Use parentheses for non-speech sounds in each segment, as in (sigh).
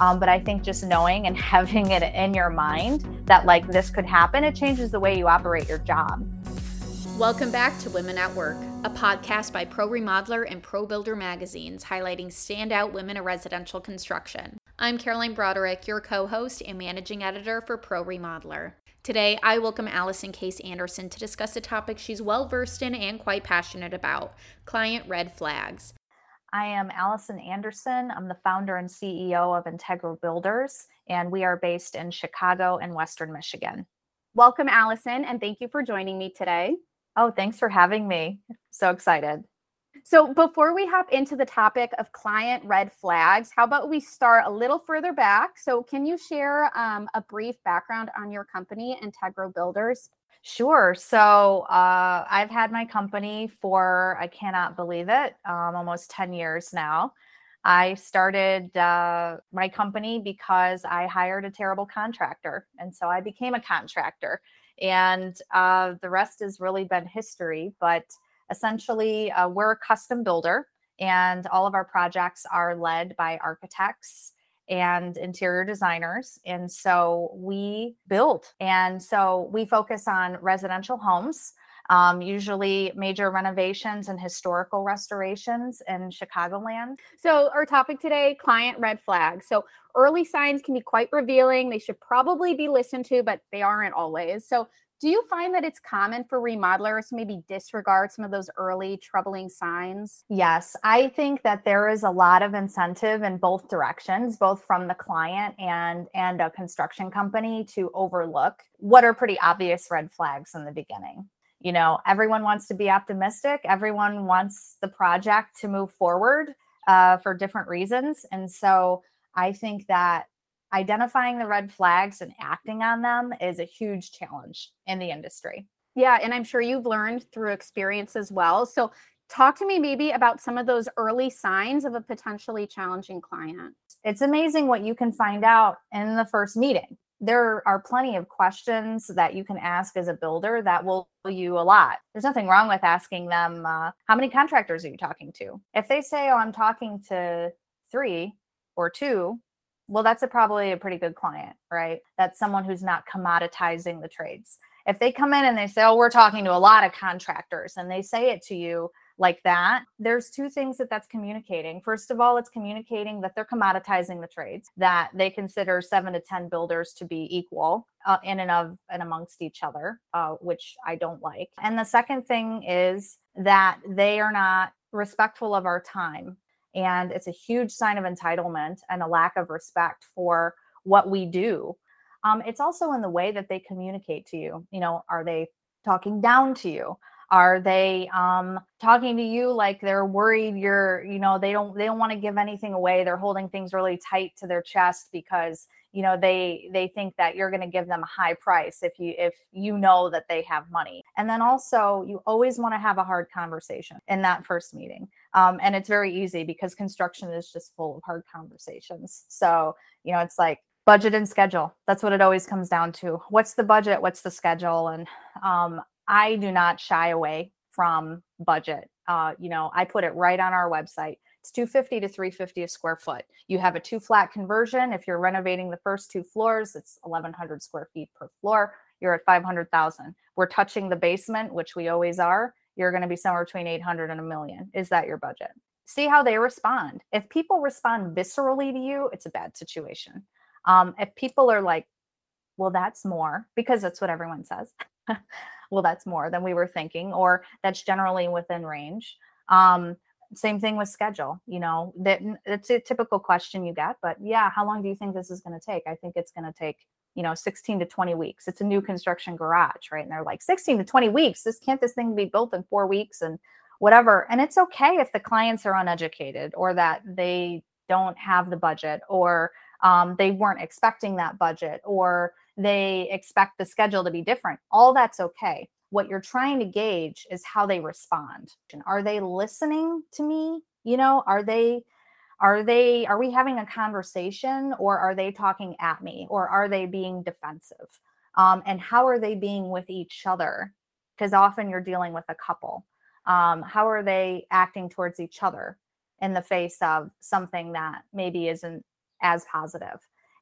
Um, but I think just knowing and (laughs) having it in your mind that like this could happen, it changes the way you operate your job. Welcome back to Women at Work, a podcast by Pro Remodeler and Pro Builder magazines highlighting standout women in residential construction. I'm Caroline Broderick, your co host and managing editor for Pro Remodeler. Today, I welcome Allison Case Anderson to discuss a topic she's well versed in and quite passionate about client red flags. I am Allison Anderson. I'm the founder and CEO of Integro Builders, and we are based in Chicago and Western Michigan. Welcome, Allison, and thank you for joining me today. Oh, thanks for having me. So excited. So, before we hop into the topic of client red flags, how about we start a little further back? So, can you share um, a brief background on your company, Integro Builders? Sure. So, uh, I've had my company for, I cannot believe it, um, almost 10 years now. I started uh, my company because I hired a terrible contractor. And so I became a contractor and uh, the rest has really been history. But essentially, uh, we're a custom builder, and all of our projects are led by architects and interior designers. And so we build. And so we focus on residential homes, um, usually major renovations and historical restorations in Chicagoland. So, our topic today client red flags. So, early signs can be quite revealing. They should probably be listened to, but they aren't always. So, do you find that it's common for remodelers to maybe disregard some of those early troubling signs? Yes, I think that there is a lot of incentive in both directions, both from the client and and a construction company to overlook what are pretty obvious red flags in the beginning. You know, everyone wants to be optimistic. Everyone wants the project to move forward uh, for different reasons, and so I think that identifying the red flags and acting on them is a huge challenge in the industry. Yeah, and I'm sure you've learned through experience as well. So, talk to me maybe about some of those early signs of a potentially challenging client. It's amazing what you can find out in the first meeting. There are plenty of questions that you can ask as a builder that will tell you a lot. There's nothing wrong with asking them, uh, How many contractors are you talking to? If they say, Oh, I'm talking to three or two, well, that's a, probably a pretty good client, right? That's someone who's not commoditizing the trades. If they come in and they say, oh, we're talking to a lot of contractors, and they say it to you like that, there's two things that that's communicating. First of all, it's communicating that they're commoditizing the trades, that they consider seven to 10 builders to be equal uh, in and of and amongst each other, uh, which I don't like. And the second thing is that they are not respectful of our time and it's a huge sign of entitlement and a lack of respect for what we do. Um, it's also in the way that they communicate to you. You know, are they talking down to you? Are they um, talking to you like they're worried you're, you know, they don't they don't want to give anything away. They're holding things really tight to their chest because you know they they think that you're going to give them a high price if you if you know that they have money and then also you always want to have a hard conversation in that first meeting um, and it's very easy because construction is just full of hard conversations so you know it's like budget and schedule that's what it always comes down to what's the budget what's the schedule and um, i do not shy away from budget uh, you know i put it right on our website it's 250 to 350 a square foot. You have a two flat conversion. If you're renovating the first two floors, it's 1100 square feet per floor. You're at 500,000. We're touching the basement, which we always are. You're going to be somewhere between 800 and a million. Is that your budget? See how they respond. If people respond viscerally to you, it's a bad situation. Um, if people are like, well, that's more, because that's what everyone says. (laughs) well, that's more than we were thinking, or that's generally within range. Um, same thing with schedule you know that it's a typical question you get but yeah how long do you think this is going to take i think it's going to take you know 16 to 20 weeks. It's a new construction garage right? And they're like 16 to 20 weeks? This can't this thing be built in four weeks and whatever? And it's okay if the clients are uneducated or that they don't have the budget or um, they weren't expecting that budget or they expect the schedule to be different. All that's okay. What you're trying to gauge is how they respond. Are they listening to me? You know are they are they are we having a conversation or are they talking at me or are they being defensive? Um, and how are they being with each other? Because often you're dealing with a couple. Um, how are they acting towards each other in the face of something that maybe isn't as positive.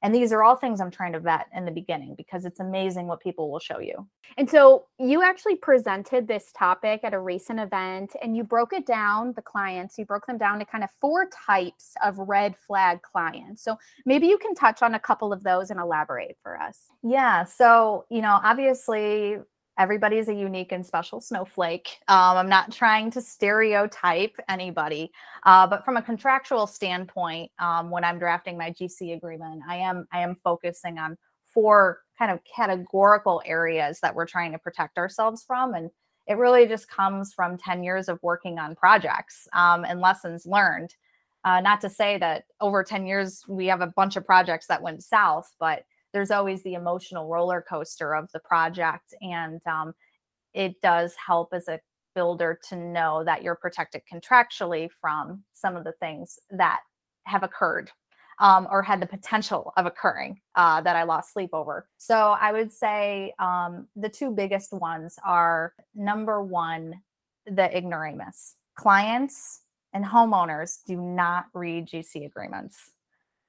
And these are all things I'm trying to vet in the beginning because it's amazing what people will show you. And so you actually presented this topic at a recent event and you broke it down, the clients, you broke them down to kind of four types of red flag clients. So maybe you can touch on a couple of those and elaborate for us. Yeah. So, you know, obviously, everybody is a unique and special snowflake. Um, I'm not trying to stereotype anybody, uh, but from a contractual standpoint, um, when I'm drafting my GC agreement, I am I am focusing on four kind of categorical areas that we're trying to protect ourselves from, and it really just comes from 10 years of working on projects um, and lessons learned. Uh, not to say that over 10 years we have a bunch of projects that went south, but there's always the emotional roller coaster of the project and um, it does help as a builder to know that you're protected contractually from some of the things that have occurred um, or had the potential of occurring uh, that I lost sleep over. So I would say um, the two biggest ones are number one, the ignoramus. Clients and homeowners do not read GC agreements.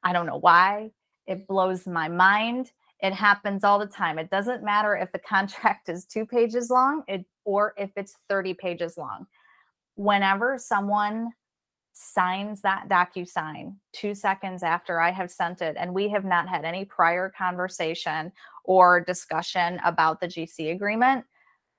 I don't know why. It blows my mind. It happens all the time. It doesn't matter if the (laughs) contract is two pages long it, or if it's 30 pages long. Whenever someone signs that DocuSign two seconds after I have sent it, and we have not had any prior conversation or discussion about the GC agreement,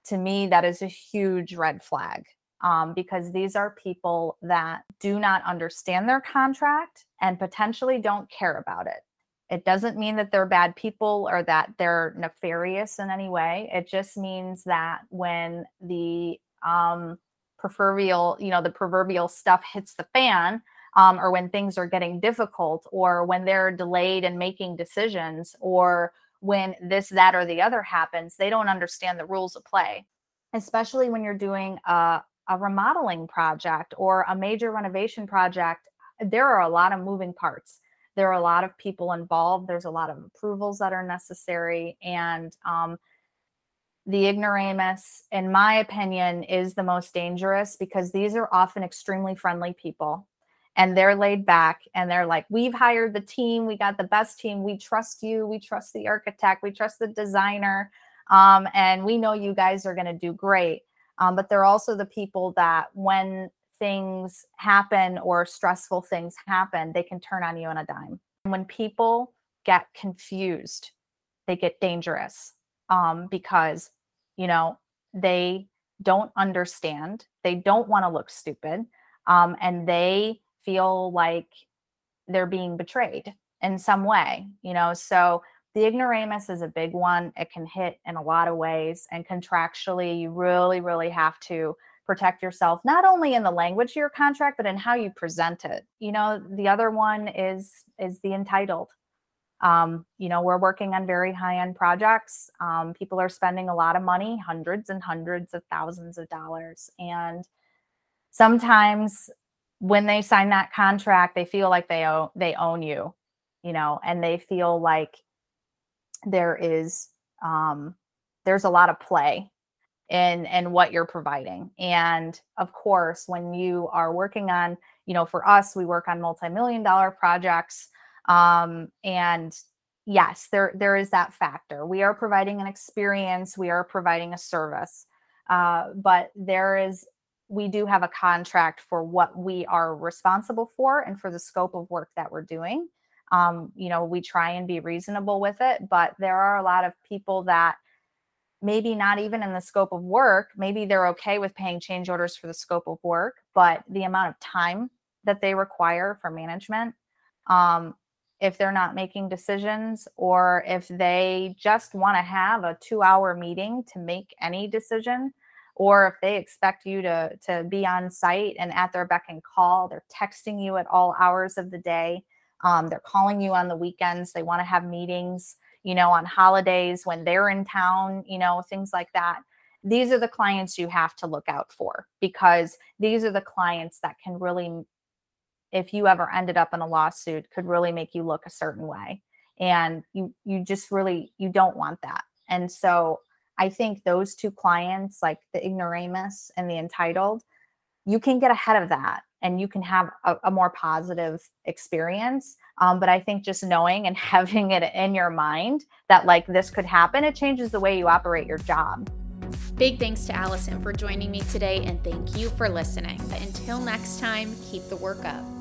to me, that is a huge red flag um, because these are people that do not understand their contract and potentially don't care about it. It doesn't mean that they're bad people or that they're nefarious in any way. It just means that when the um, proverbial, you know, the proverbial stuff hits the fan, um, or when things are getting difficult, or when they're delayed in making decisions, or when this, that, or the other happens, they don't understand the rules of play. Especially when you're doing a, a remodeling project or a major renovation project, there are a lot of moving parts there are a lot of people involved there's a lot of approvals that are necessary and um, the ignoramus in my opinion is the most dangerous because these are often extremely friendly people and they're laid back and they're like we've hired the team we got the best team we trust you we trust the architect we trust the designer um, and we know you guys are going to do great. Um, but they're also the people that when things happen or stressful things happen, they can turn on you on a dime. When people get confused, they get dangerous um, because, you know, they don't understand, they don't want to look stupid, um, and they feel like they're being betrayed in some way, you know. So the ignoramus is a big one. It can hit in a lot of ways, and contractually, you really, really have to protect yourself not only in the language of your contract but in how you present it. You know the other one is is the entitled. Um, you know we're working on very high end projects. Um, people are spending a lot of money hundreds and hundreds of thousands of dollars. And sometimes when they sign that contract they feel like they own they own you you know and they feel like there is um, there's a lot of play in and what you're providing. And of course when you are working on you know for us we work on multi-million dollar projects um, and yes there there is that factor. We are providing an experience we are providing a service uh, but there is we do have a contract for what we are responsible for and for the scope of work that we're doing. Um, you know we try and be reasonable with it but there are a lot of people that maybe not even in the scope of work. Maybe they're okay with paying change orders for the scope of work, but the amount of time that they require for management, um, if they're not making decisions or if they just want to have a two hour meeting to make any decision, or if they expect you to, to be on site and at their beck and call, they're texting you at all hours of the day. Um, they're calling you on the weekends. They want to have meetings you know, on holidays when they're in town, you know, things like that. These are the clients you have to look out for because these are the clients that can really, if you ever ended up in a lawsuit, could really make you look a certain way. And you you just really you don't want that. And so I think those two clients, like the ignoramus and the entitled, you can get ahead of that and you can have a, a more positive experience. Um, but I think just knowing and (laughs) having it in your mind that like this could happen, it changes the way you operate your job. Big thanks to Allison for joining me today, and thank you for listening. Until next time, keep the work up.